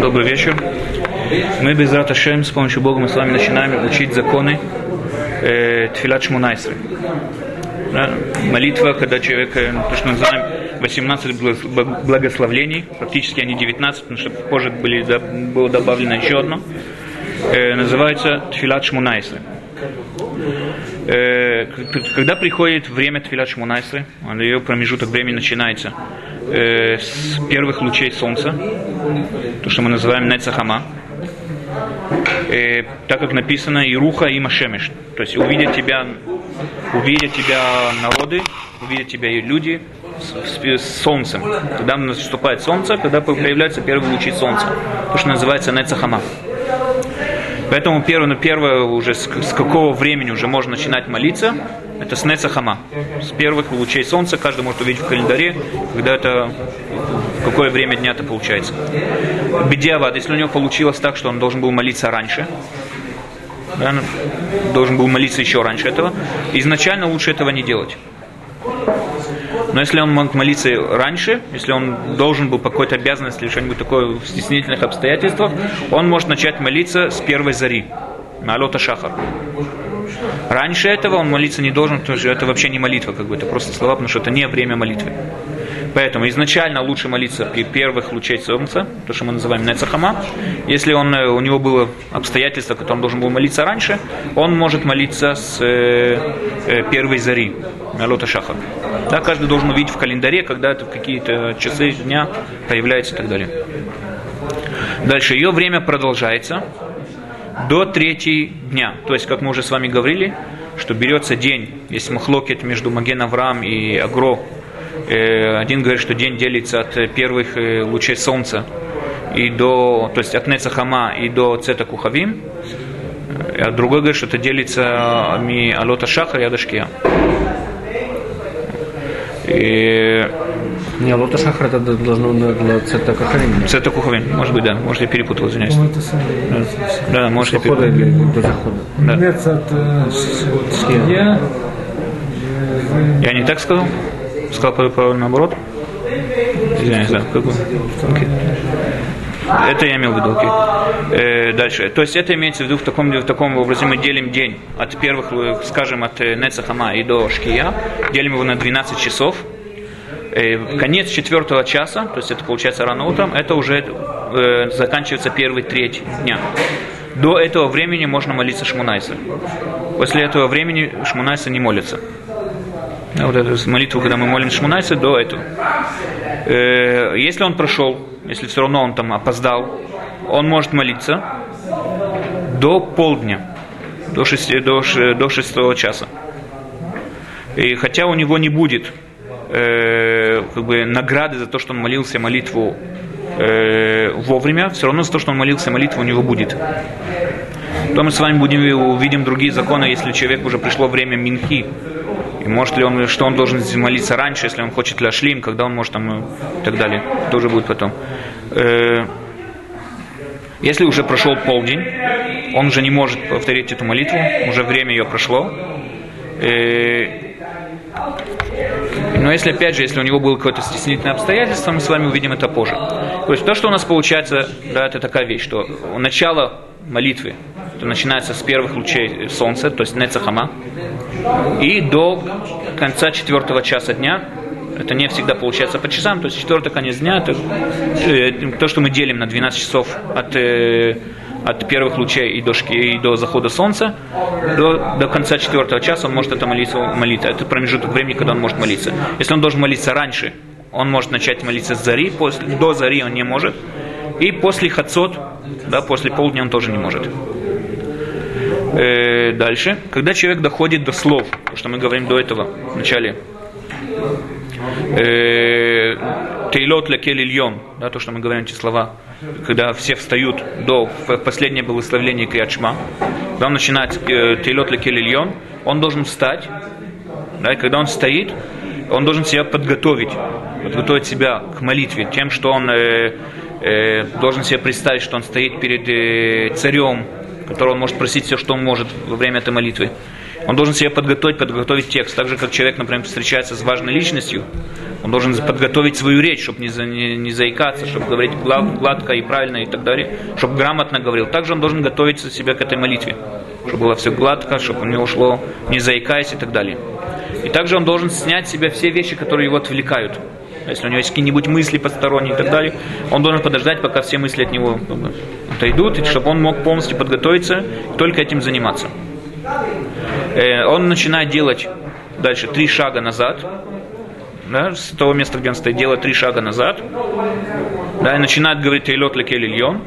Добрый вечер. Мы без Раташем с помощью Бога мы с вами начинаем учить законы э, Тфилат Шмунайсры. Да? Молитва, когда человек, э, то, что мы называем 18 благословлений, практически они 19, потому что позже были, было добавлено еще одно, э, называется Тфилат Шмунайсры. Э, когда приходит время Тфилат Шмунайсры, ее промежуток времени начинается э, с первых лучей солнца, то, что мы называем Нецахама, э, так как написано Ируха и Машемиш, то есть увидят тебя, увидят тебя народы, увидят тебя и люди с, с, с солнцем. Когда наступает солнце, когда появляются первые лучи солнца, то, что называется Нецахама. Поэтому первое, ну, первое уже с, с какого времени уже можно начинать молиться, это с Нецахама. С первых лучей солнца каждый может увидеть в календаре, когда это в какое время дня это получается. Бедиавад, если у него получилось так, что он должен был молиться раньше, да, должен был молиться еще раньше этого, изначально лучше этого не делать. Но если он мог молиться раньше, если он должен был по какой-то обязанности или что-нибудь такое в стеснительных обстоятельствах, он может начать молиться с первой зари. Малота Шахар. Раньше этого он молиться не должен, потому что это вообще не молитва, как бы это просто слова, потому что это не время молитвы. Поэтому изначально лучше молиться при первых лучей солнца, то, что мы называем Нецахама. Если он, э, у него было обстоятельство, которое он должен был молиться раньше, он может молиться с э, э, первой зари, Алота Шахар. Да, каждый должен увидеть в календаре, когда это в какие-то часы дня появляется и так далее. Дальше, ее время продолжается до третьей дня. То есть, как мы уже с вами говорили, что берется день, если махлокет между Маген Авраам и Агро, Э, один говорит, что день делится от первых э, лучей солнца и до, то есть от Нецахама и до Цета Кухавим, а другой говорит, что это делится ми Алота Шахар и Адашкия. И... Не, Алота Шахар это должно для Цета Кухавим. Цета Кухавим, может быть, да, может я перепутал, извиняюсь. Ну, да, да может я перепутал. Или до захода. Да. Я... я не так сказал? сказал правильно наоборот? Извиняюсь, да. Как бы. Okay. Это я имел в виду. Э, дальше. То есть это имеется в виду в таком, в таком образе мы делим день от первых, скажем, от э, Нецахама и до Шкия, делим его на 12 часов. Э, конец четвертого часа, то есть это получается рано утром, это уже э, заканчивается первый треть дня. До этого времени можно молиться Шмунайса. После этого времени Шмунайса не молится вот эту молитву, когда мы молим Шмунайса, до этого. Э, если он прошел, если все равно он там опоздал, он может молиться до полдня, до, шести, до, до шестого часа. И хотя у него не будет э, как бы награды за то, что он молился молитву э, вовремя, все равно за то, что он молился молитву у него будет. То мы с вами будем увидим другие законы, если человек уже пришло время минхи, и может ли он, что он должен молиться раньше, если он хочет ляшлим, когда он может там и так далее. Тоже будет потом. Э, если уже прошел полдень, он уже не может повторить эту молитву, уже время ее прошло. Э, но если, опять же, если у него было какое-то стеснительное обстоятельство, мы с вами увидим это позже. То есть то, что у нас получается, да, это такая вещь, что начало молитвы, это начинается с первых лучей солнца, то есть Нецахама, и до конца четвертого часа дня, это не всегда получается по часам, то есть четвертый конец дня, это э, то, что мы делим на 12 часов от, э, от первых лучей и до, и до захода солнца, до, до конца четвертого часа он может это молиться, молиться. Это промежуток времени, когда он может молиться. Если он должен молиться раньше, он может начать молиться с зари, после, до зари он не может. И после хацот, да, после полдня он тоже не может. Э, дальше. Когда человек доходит до слов, то, что мы говорим до этого в начале, э, Тейлот лекель ильон, да, то, что мы говорим эти слова, когда все встают до последнего благословения Криачма, когда он начинает э, Тейлот лекель ильон, он должен встать, да, и когда он стоит, он должен себя подготовить, подготовить себя к молитве, тем, что он э, э, должен себе представить, что он стоит перед э, царем, которого он может просить все, что он может во время этой молитвы. Он должен себя подготовить, подготовить текст. Так же, как человек, например, встречается с важной личностью, Он должен подготовить свою речь, чтобы не, за, не, не заикаться, чтобы говорить глад, гладко и правильно и так далее, чтобы грамотно говорил. Также он должен готовить себя к этой молитве, чтобы было все гладко, чтобы у него шло не заикаясь и так далее. И также он должен снять с себя все вещи, которые его отвлекают. Если у него есть какие-нибудь мысли посторонние и так далее, он должен подождать, пока все мысли от него отойдут, чтобы он мог полностью подготовиться только этим заниматься. Э, он начинает делать дальше три шага назад, да, с того места, где он стоит, делает три шага назад, да, и начинает говорить «Эйлот лекель ильон»,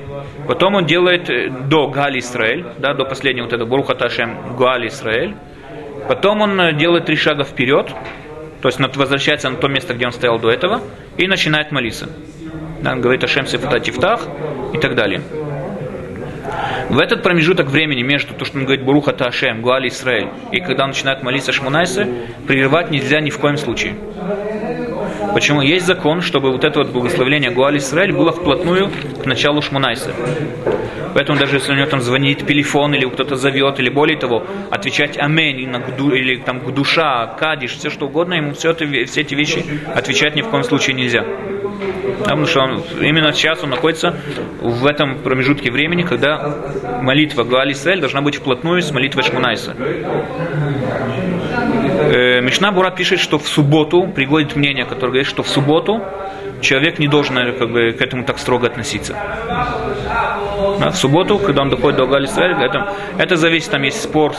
Потом он делает э, до Гали Исраэль, да, до последнего вот этого Буруха Ташем Гали Исраэль. Потом он э, делает три шага вперед, то есть возвращается на то место, где он стоял до этого, и начинает молиться. Он говорит Ашем Сефата Тифтах и так далее. В этот промежуток времени между то, что он говорит Буруха Ташем, Гуали Исраэль, и когда он начинает молиться Шмунайсе, прерывать нельзя ни в коем случае. Почему? Есть закон, чтобы вот это вот благословление Гуали Исраэль было вплотную к началу Шмунайса. Поэтому даже если у него там звонит телефон или кто-то зовет, или более того, отвечать гду, или там душа, кадиш, все что угодно, ему все, это, все эти вещи отвечать ни в коем случае нельзя. Потому что он, именно сейчас он находится в этом промежутке времени, когда молитва Гуали Исраэль должна быть вплотную с молитвой Шмунайса. Э, Мишна Бура пишет, что в субботу, приводит мнение, которое говорит, что в субботу человек не должен как бы, к этому так строго относиться. Да, в субботу, когда он доходит до Галис это, это зависит, там есть спор,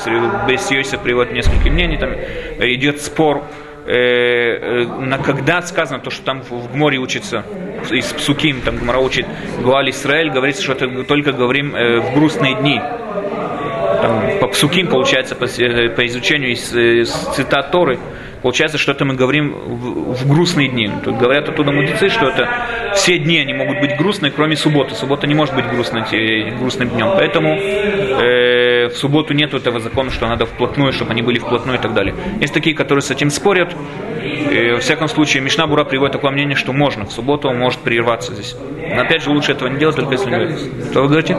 без Йосиф приводит несколько мнений, там идет спор, э, э, на когда сказано то, что там в море учится, из Псуким, там Гмара учит, Гуаль Исраэль, говорится, что это только говорим э, в грустные дни по псуким, получается, по, э, по изучению из, из цитат Торы, получается, что это мы говорим в, в грустные дни. Тут говорят оттуда мудрецы, что это все дни они могут быть грустные, кроме субботы. Суббота не может быть грустной, грустным днем. Поэтому э, в субботу нет этого закона, что надо вплотную, чтобы они были вплотную и так далее. Есть такие, которые с этим спорят. И, во всяком случае, Мишна Бура приводит такое мнение, что можно, в субботу он может прерваться здесь. Но опять же, лучше этого не делать, только если не Что вы говорите?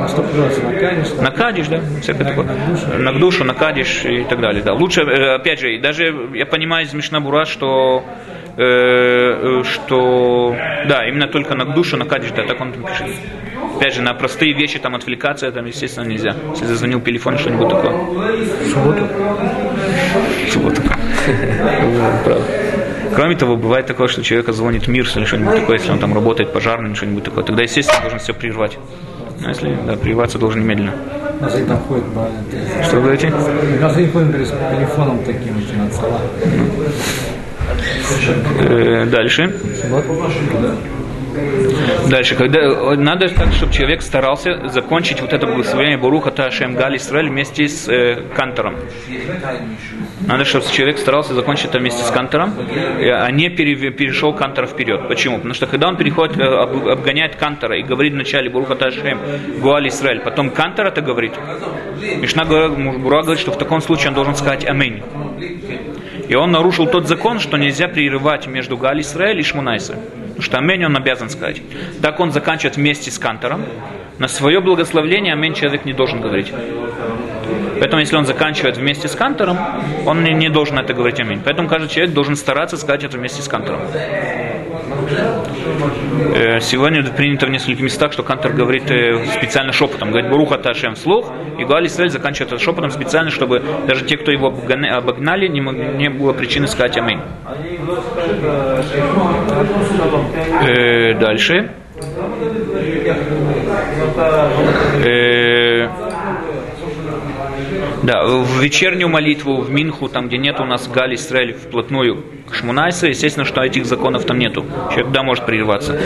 На кадиш, да, всякое такое. На душу, на кадиш и так далее, да. Лучше, э, опять же, даже я понимаю из Мишна Бура, что э, э, что да, именно только на душу, на кадиш, да, так он там пишет. Опять же, на простые вещи там отвлекаться, там, естественно, нельзя. Если зазвонил телефон, что-нибудь такое. В субботу? В субботу. Правда. Кроме того, бывает такое, что человека звонит мир или что-нибудь такое, если он там работает пожарным, что-нибудь такое. Тогда, естественно, должен все прервать. А если да, прерваться должен немедленно. Даже там ходит, Что вы говорите? С телефоном таким начинаться. Э, дальше. Дальше, когда надо так, чтобы человек старался закончить вот это благословение Буруха Ташем Гали Исраэль вместе с э, Кантором. Надо, чтобы человек старался закончить это вместе с Кантором, а не перешел Кантора вперед. Почему? Потому что когда он переходит, э, обгоняет Кантора и говорит вначале Буруха Ташем Гуали Исраэль, потом Кантор это говорит, Мишна Бура говорит, что в таком случае он должен сказать Аминь. И он нарушил тот закон, что нельзя прерывать между Гали Исраэль и Что амень он обязан сказать. Так он заканчивает вместе с кантором. На свое благословление амень человек не должен говорить. Поэтому, если он заканчивает вместе с кантором, он не, не должен это говорить аминь. Поэтому каждый человек должен стараться сказать это вместе с кантором. Э, сегодня принято в нескольких местах, что Кантор говорит э, специально шепотом, говорит Буруха Ташем вслух, и Галь Исраэль заканчивает это шепотом специально, чтобы даже те, кто его обогнали, не было причины сказать аминь. Э, дальше. Э, да, в вечернюю молитву, в Минху, там, где нет у нас Гали Исраэль вплотную к Шмунайса, естественно, что этих законов там нету. Человек да может прерываться.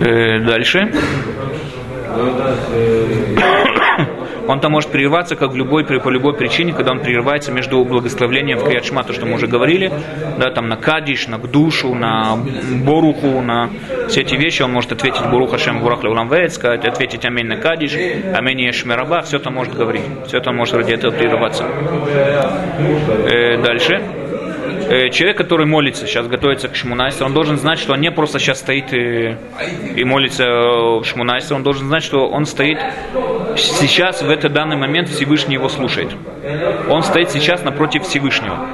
Э, дальше он там может прерываться как в любой, по любой причине, когда он прерывается между благословлением в Крият то, что мы уже говорили, да, там на Кадиш, на Гдушу, на Боруху, на все эти вещи, он может ответить Буруха Шем Бурах Леулам сказать, ответить Аминь на Кадиш, Аминь Ешмираба, все это может говорить, все это может ради этого прерываться. Э, дальше. Э, человек, который молится, сейчас готовится к Шмунайсу, он должен знать, что он не просто сейчас стоит и, и молится в Шмунайсу, он должен знать, что он стоит сейчас, в этот данный момент Всевышний его слушает. Он стоит сейчас напротив Всевышнего.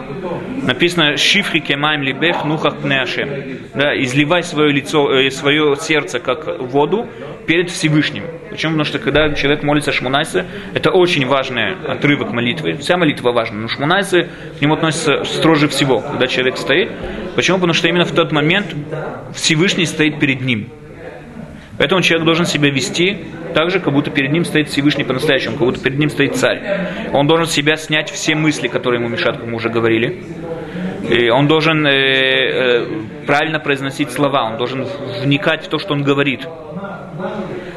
Написано «Шифри кемаем либех нухах пнеашем». Да, изливай свое лицо, э, свое сердце как воду перед Всевышним. Почему? Потому что когда человек молится Шмунайсе, это очень важный отрывок молитвы. Вся молитва важна, но Шмунайсе к нему относится строже всего, когда человек стоит. Почему? Потому что именно в тот момент Всевышний стоит перед ним. Поэтому человек должен себя вести так же, как будто перед ним стоит Всевышний по-настоящему, как будто перед ним стоит царь. Он должен себя снять все мысли, которые ему мешают, как мы уже говорили. И он должен э, э, правильно произносить слова, он должен вникать в то, что он говорит.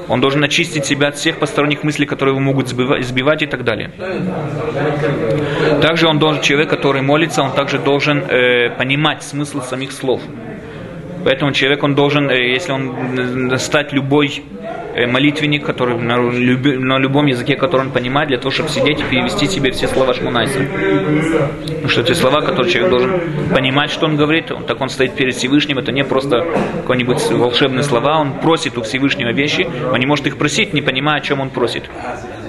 Он должен очистить себя от всех посторонних мыслей, которые его могут сбивать, сбивать и так далее. Также он должен, человек, который молится, он также должен э, понимать смысл самих слов. Поэтому человек, он должен, э, если он стать любой э, молитвенник, который на, люби, на любом языке, который он понимает, для того, чтобы сидеть и перевести себе все слова Шмунайса. Потому что эти слова, которые человек должен понимать, что он говорит, он, так он стоит перед Всевышним, это не просто какие-нибудь волшебные слова, он просит у Всевышнего вещи, он не может их просить, не понимая, о чем он просит.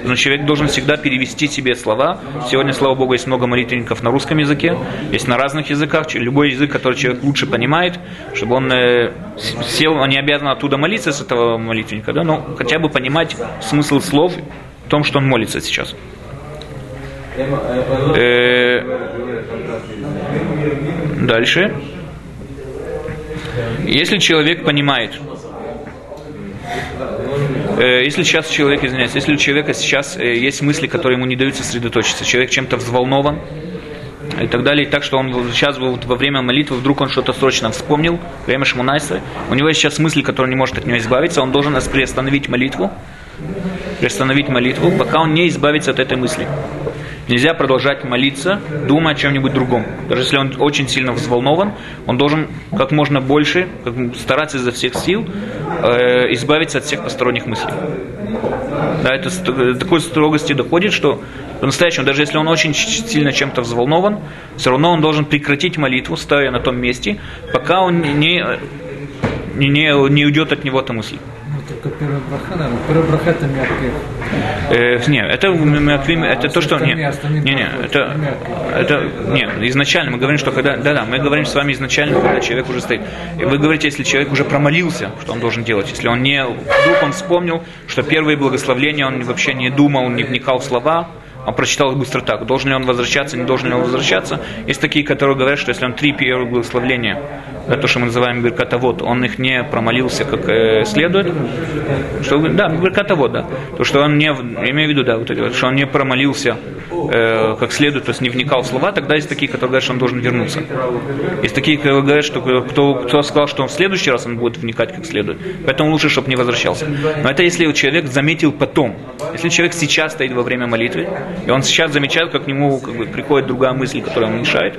Но человек должен всегда перевести себе слова. Сегодня, слава Богу, есть много молитвенников на русском языке, есть на разных языках. Любой язык, который человек лучше понимает, чтобы он э, сел, он не обязан оттуда молиться с этого молитвенника, да, но хотя бы понимать смысл слов в том, что он молится сейчас. Э, дальше. Если человек понимает, если сейчас человек, извиняюсь, если у человека сейчас э, есть мысли, которые ему не дают сосредоточиться, человек чем-то взволнован, и так далее, и так, что он сейчас вот, во время молитвы вдруг он что-то срочно вспомнил, время Шмунайса, у него есть сейчас мысли, которые не может от него избавиться, он должен приостановить молитву, приостановить молитву, пока он не избавится от этой мысли. Нельзя продолжать молиться, думая о чем-нибудь другом. Даже если он очень сильно взволнован, он должен как можно больше стараться изо всех сил э, избавиться от всех посторонних мыслей. Да, это до такой строгости доходит, что по-настоящему, даже если он очень сильно чем-то взволнован, все равно он должен прекратить молитву, стоя на том месте, пока он не, не, не уйдет от него эта мысль. Только первая браха, наверное. Первая браха это мягкий. Э, не, это, это то, что... Не, не, не, это, это, не, изначально мы говорим, что когда... Да, да, мы говорим с вами изначально, когда человек уже стоит. И вы говорите, если человек уже промолился, что он должен делать. Если он не... Вдруг он вспомнил, что первые благословления он вообще не думал, не вникал в слова, он прочитал их быстро так. Должен ли он возвращаться, не должен ли он возвращаться. Есть такие, которые говорят, что если он три первых благословления, это то, что мы называем Беркатовод, он их не промолился как э, следует. Что, да, Беркатовод, да. То, что он не, я имею в виду, да, вот это, что он не промолился э, как следует, то есть не вникал в слова, тогда есть такие, которые говорят, что он должен вернуться. Есть такие, которые говорят, что кто, кто сказал, что он в следующий раз он будет вникать как следует. Поэтому лучше, чтобы не возвращался. Но это если человек заметил потом. Если человек сейчас стоит во время молитвы, и он сейчас замечает, как к нему как бы, приходит другая мысль, которая ему мешает,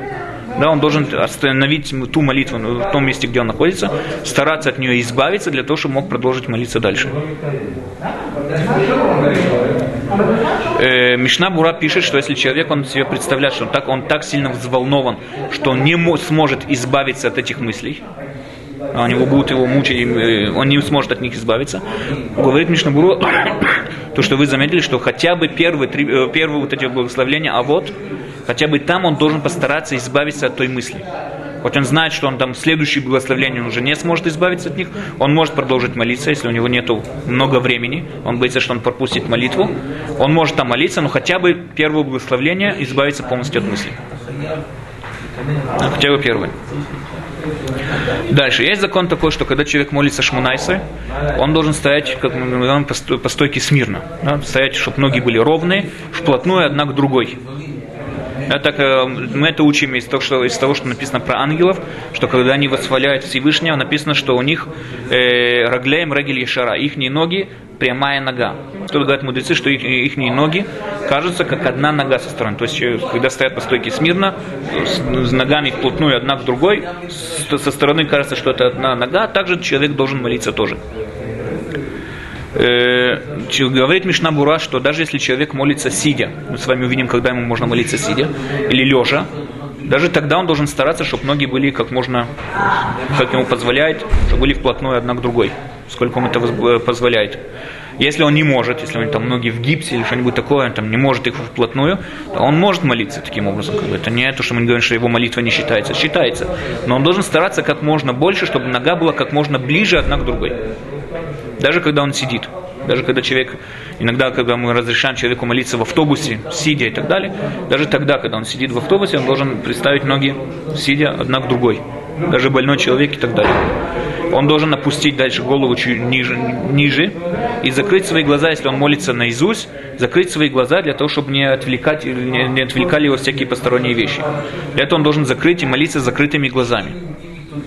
да, он должен остановить ту молитву в том месте, где он находится, стараться от нее избавиться для того, чтобы мог продолжить молиться дальше. Э, Мишна Бура пишет, что если человек, он себе представляет, что он так, он так сильно взволнован, что он не сможет избавиться от этих мыслей, они его будут его мучить, э, он не сможет от них избавиться. Говорит Мишнабуру, то, что вы заметили, что хотя бы первые, три, э, первые вот эти благословления, а вот, хотя бы там он должен постараться избавиться от той мысли. Вот он знает, что он там благословение он уже не сможет избавиться от них, он может продолжить молиться, если у него нет много времени, он боится, что он пропустит молитву, он может там молиться, но хотя бы первое благословление избавиться полностью от мысли. А, хотя бы первое. Дальше. Есть закон такой, что когда человек молится шмунайсы, он должен стоять, как мы по стойке смирно. Да? Стоять, чтобы ноги были ровные, вплотную одна к другой. Это, э, мы это учим из того, что, из того, что написано про ангелов, что когда они восхваляют Всевышнего, написано, что у них э, рагляем рагель ешара, их ноги прямая нога. Что говорят мудрецы, что их, их ноги кажутся как одна нога со стороны. То есть, э, когда стоят по стойке смирно, с, с ногами вплотную одна к другой, со стороны кажется, что это одна нога, а также человек должен молиться тоже. Э, говорит Мишнабура, что даже если человек молится сидя, мы с вами увидим, когда ему можно молиться сидя, или лежа, даже тогда он должен стараться, чтобы ноги были как можно, как ему позволяет, чтобы были вплотную одна к другой. сколько ему это воз- позволяет. Если он не может, если у него там ноги в гипсе или что-нибудь такое, он там не может их вплотную, то он может молиться таким образом. Как бы. Это не то, что мы говорим, что его молитва не считается. Считается. Но он должен стараться как можно больше, чтобы нога была как можно ближе одна к другой. Даже когда он сидит. Даже когда человек, иногда, когда мы разрешаем человеку молиться в автобусе, сидя и так далее, даже тогда, когда он сидит в автобусе, он должен представить ноги, сидя одна к другой. Даже больной человек и так далее. Он должен опустить дальше голову чуть ниже, ниже и закрыть свои глаза, если он молится наизусть, закрыть свои глаза для того, чтобы не, отвлекать, не, не отвлекали его всякие посторонние вещи. Для этого он должен закрыть и молиться закрытыми глазами.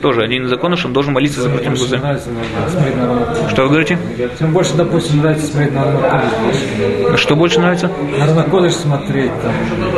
Тоже один из законов, что он должен молиться смотреть на Ронакодыш. Что вы говорите? Тем больше, допустим, нравится смотреть на больше. Что больше нравится? На Ронакодыш смотреть там.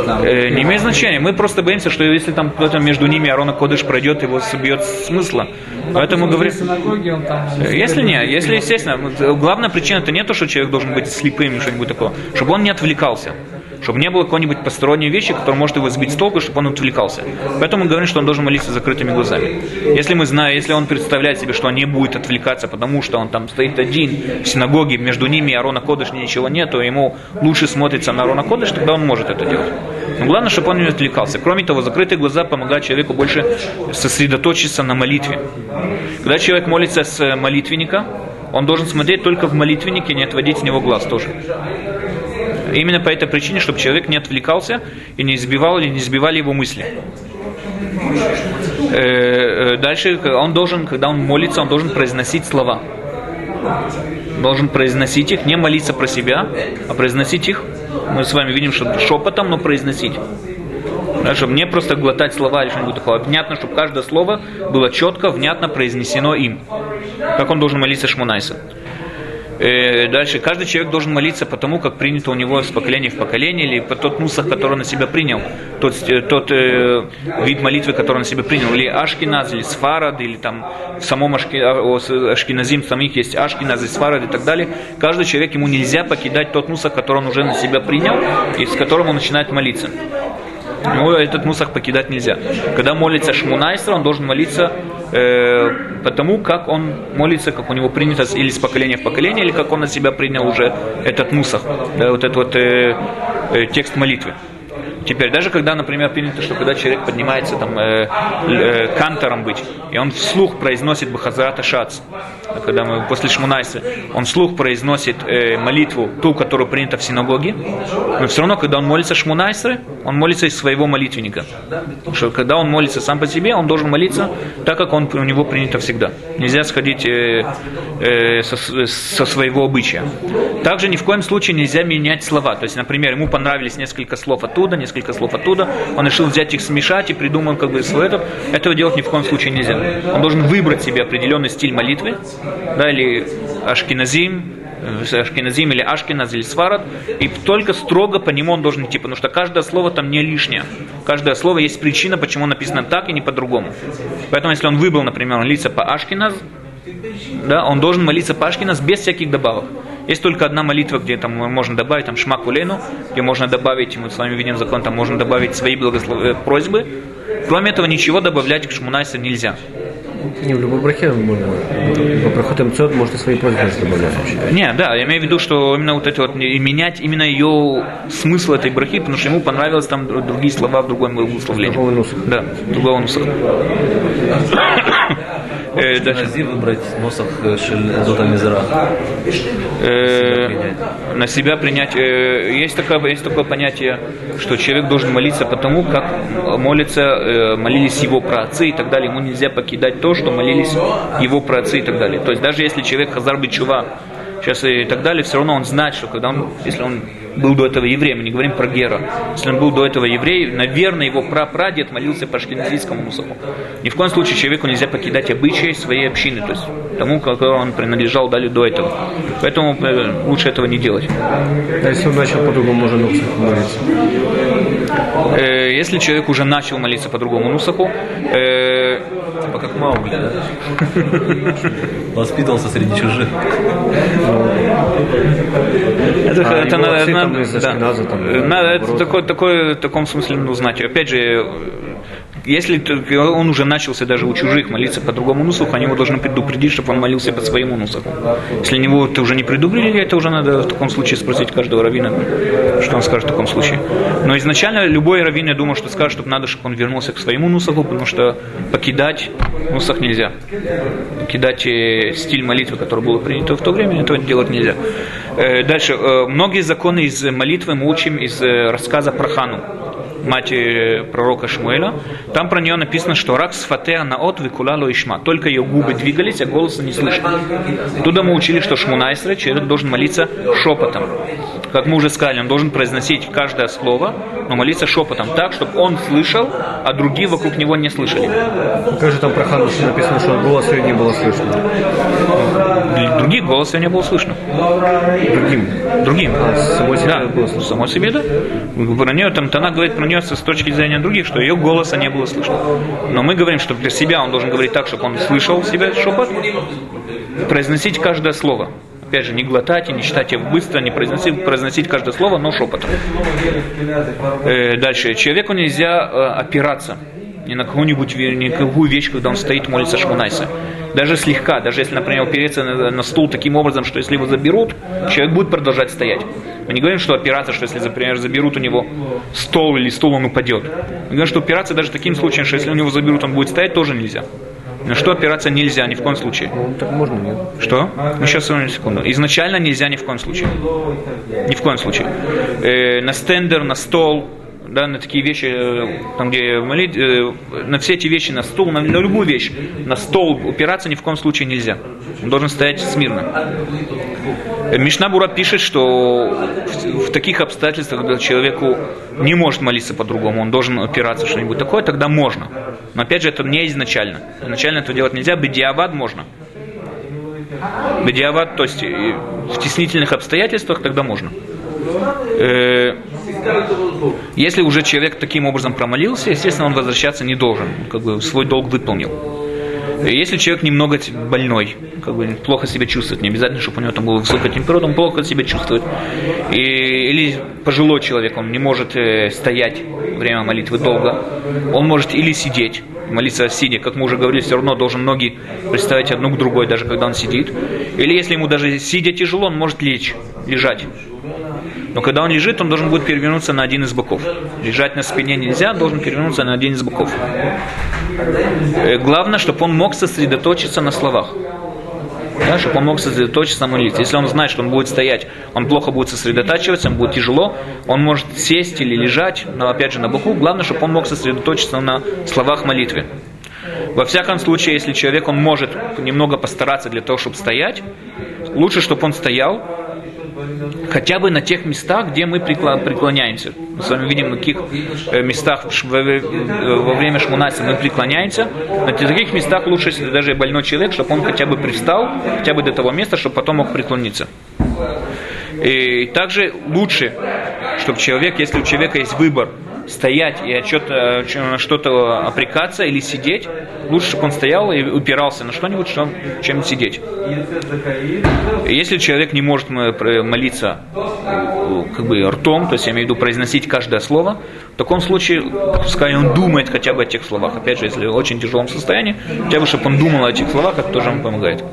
там. Э, не имеет значения. Мы просто боимся, что если там кто-то между ними Арона Кодыш пройдет, его собьет смысла. Поэтому Допустим, говорим. Э, Если не, если естественно, э, главная причина это не то, что человек должен быть слепым или что-нибудь такое, чтобы он не отвлекался. Чтобы не было какой-нибудь посторонней вещи, которая может его сбить с толку, чтобы он отвлекался. Поэтому мы говорим, что он должен молиться закрытыми глазами. Если мы знаем, если он представляет себе, что он не будет отвлекаться, потому что он там стоит один в синагоге, между ними и Арона Кодыш ничего нет, то ему лучше смотрится на Арона Кодыш, тогда он может это делать. Но главное, чтобы он не отвлекался. Кроме того, закрытые глаза помогают человеку больше сосредоточиться на молитве. Когда человек молится с молитвенника, он должен смотреть только в молитвеннике, не отводить с него глаз тоже. Именно по этой причине, чтобы человек не отвлекался и не избивал или не сбивали его мысли. Э, э, Дальше он должен, когда он молится, он должен произносить слова. Должен произносить их, не молиться про себя, а произносить их. Мы с вами видим, что шепотом, но произносить. Да, чтобы не просто глотать слова или что-нибудь такое. а Внятно, чтобы каждое слово было четко, внятно произнесено им. Как он должен молиться Шмунайса. Э, Дальше. Каждый человек должен молиться по тому, как принято у него с поколения в поколение, или по тот нусах, который он на себя принял, тот, э, тот э, вид молитвы, который он на себя принял, или Ашкиназ, или Сфарад, или там в самом Ашки, а, Ашкиназим, самих есть Ашкиназ и Сфарад и так далее. Каждый человек, ему нельзя покидать тот нусах, который он уже на себя принял, и с которым он начинает молиться. Ему этот мусах покидать нельзя. Когда молится Шмунайстра, он должен молиться э, потому, как он молится, как у него принято или с поколения в поколение, или как он на себя принял уже этот мусах, да, вот этот вот э, э, текст молитвы. Теперь, даже когда, например, принято, что когда человек поднимается там э, э, кантором быть, и он вслух произносит Бахазарата Шац, когда мы после Шмунайса, он вслух произносит э, молитву, ту, которую принято в синагоге, но все равно, когда он молится Шмунайсры, он молится из своего молитвенника. Что когда он молится сам по себе, он должен молиться так, как он, у него принято всегда. Нельзя сходить э, э, со, со своего обычая. Также ни в коем случае нельзя менять слова. То есть, например, ему понравились несколько слов оттуда, несколько слов оттуда, он решил взять их смешать и придумал как бы свой этот. Этого делать ни в коем случае нельзя. Он должен выбрать себе определенный стиль молитвы, да, или ашкиназим, э, Ашкиназим или Ашкиназ или Сварат, и только строго по нему он должен идти, потому что каждое слово там не лишнее. Каждое слово есть причина, почему написано так и не по-другому. Поэтому, если он выбрал, например, молиться по Ашкиназ, да, он должен молиться по Ашкиназ без всяких добавок. Есть только одна молитва, где там можно добавить там шмак улену, где можно добавить, мы с вами видим закон, там можно добавить свои благослов... э, просьбы. Кроме этого, ничего добавлять к Шмунайсу нельзя. Не, в любой брахе можно. По проходу МЦОД можно свои просьбы добавлять вообще. Не, да, я имею в виду, что именно вот это вот, и менять именно ее смысл этой брахи, потому что ему понравилось там дру- другие слова в другом благословлении. Другого нусаха. Да, другого нусаха. Э, дальше. Нази выбрать носах Зота Мизра. На себя принять. э, Есть такое, есть такое понятие, что человек должен молиться потому, как молятся, э, молились его праотцы и так далее. Ему нельзя покидать то, что молились его праотцы и так далее. То есть даже если человек Хазар Бичува сейчас и так далее, все равно он знает, что когда он, если он был до этого евреем, мы не говорим про Гера, если он был до этого еврей, наверное, его прапрадед молился по шкиназийскому мусаху. Ни в коем случае человеку нельзя покидать обычаи своей общины, то есть тому, которому он принадлежал дали до этого. Поэтому э, лучше этого не делать. А если он начал по-другому, можно нусах молиться. Э, Если человек уже начал молиться по другому нусаху, э, Типа как Маугли, да? Воспитывался среди чужих. Это, А это его надо, там да. Там, Э, надо- это такой, такой, в таком смысле, ну, знать. Опять же, э, если он уже начался даже у чужих молиться по другому нусуху, они его должны предупредить, чтобы он молился по своему нусуху. Если него это уже не предупредили, это уже надо в таком случае спросить каждого раввина, что он скажет в таком случае. Но изначально любой раввин, я думаю, что скажет, чтобы надо, чтобы он вернулся к своему нусаху, потому что покидать нусах нельзя. Покидать э, стиль молитвы, который был принят в то время, этого делать нельзя. Э, Дальше. Э, Многие законы из молитвы мы учим из рассказа про Хану мать э, пророка Шмуэля, там про нее написано, что рак сфатеа наот викулало ишма. Только ее губы двигались, а голоса не слышно. Туда мы учили, что Шмунайсра человек должен молиться шепотом. Как мы уже сказали, он должен произносить каждое слово, но молиться шепотом так, чтобы он слышал, а другие вокруг него не слышали. Как же там про Хану написано, что голос ее не было слышно? Других голоса не было слышно. Другим. Другим. А, самой себе да, было слышно. Самой себе, да. Про нее, там, Тана говорит про нее с точки зрения других, что ее голоса не было слышно. Но мы говорим, что для себя он должен говорить так, чтобы он слышал себя шепот, произносить каждое слово. Опять же, не глотать и не читать его быстро, не произносить, произносить каждое слово, но шепотом. Э, дальше. Человеку нельзя э, опираться ни на какую-нибудь ве- ни на какую вещь, когда он стоит, молится Шмунайса. Даже слегка, даже если, например, опереться на, на стул таким образом, что если его заберут, человек будет продолжать стоять. Мы не говорим, что опираться, что если, например, заберут у него стол или стул, он упадет. Мы говорим, что опираться даже таким случаем, что если у него заберут, он будет стоять, тоже нельзя. На что опираться нельзя ни в коем случае. Ну, так можно, нет? Что? Ну, сейчас, секунду. Изначально нельзя ни в коем случае. Ни в коем случае. Э, на стендер, на стол, да, на такие вещи, э, там где молить, э, на все эти вещи, на стол, на, на любую вещь, на стол упираться ни в коем случае нельзя. Он должен стоять смирно. Мишна Бура пишет, что в, в таких обстоятельствах, когда человеку не может молиться по-другому, он должен опираться что-нибудь такое, тогда можно. Но опять же, это не изначально. Изначально этого делать нельзя, бедиавад можно. Бедиавад, то есть в стеснительных обстоятельствах тогда можно. Э, Если уже человек таким образом промолился, естественно, он возвращаться не должен, как бы свой долг выполнил. Если человек немного больной, как бы плохо себя чувствует, не обязательно, чтобы у него там была высокая температура, он плохо себя чувствует. И, или пожилой человек, он не может э, стоять время молитвы долго, он может или сидеть, молиться сидя, как мы уже говорили, все равно должен ноги представить одну к другой, даже когда он сидит. Или если ему даже сидя тяжело, он может лечь, лежать. Но когда он лежит, он должен будет перевернуться на один из боков. Лежать на спине нельзя, должен перевернуться на один из боков. Э, Главное, чтобы он мог сосредоточиться на словах. Да, чтобы он мог сосредоточиться на молитве. Если он знает, что он будет стоять, он плохо будет сосредотачиваться, ему будет тяжело, он может сесть или лежать, но опять же на боку. Главное, чтобы он мог сосредоточиться на словах молитвы. Во всяком случае, если человек, он может немного постараться для того, чтобы стоять, лучше, чтобы он стоял, хотя бы на тех местах, где мы преклоняемся. Мы с вами видим, на каких э, местах во время шмунайса мы преклоняемся. На таких местах лучше, если даже больной человек, чтобы он хотя бы привстал, хотя бы до того места, чтобы потом мог преклониться. И также лучше, чтобы человек, если у человека есть выбор, стоять и от что-то, на что-то опрекаться или сидеть, лучше, чтобы он стоял и упирался на что-нибудь, что- чем сидеть. Если человек не может молиться э, как бы ртом, то есть я имею в виду произносить каждое слово, в таком случае, пускай он думает хотя бы о тех словах. Опять же, если в очень тяжелом состоянии, хотя бы, чтобы он думал о этих словах, это тоже ему помогает.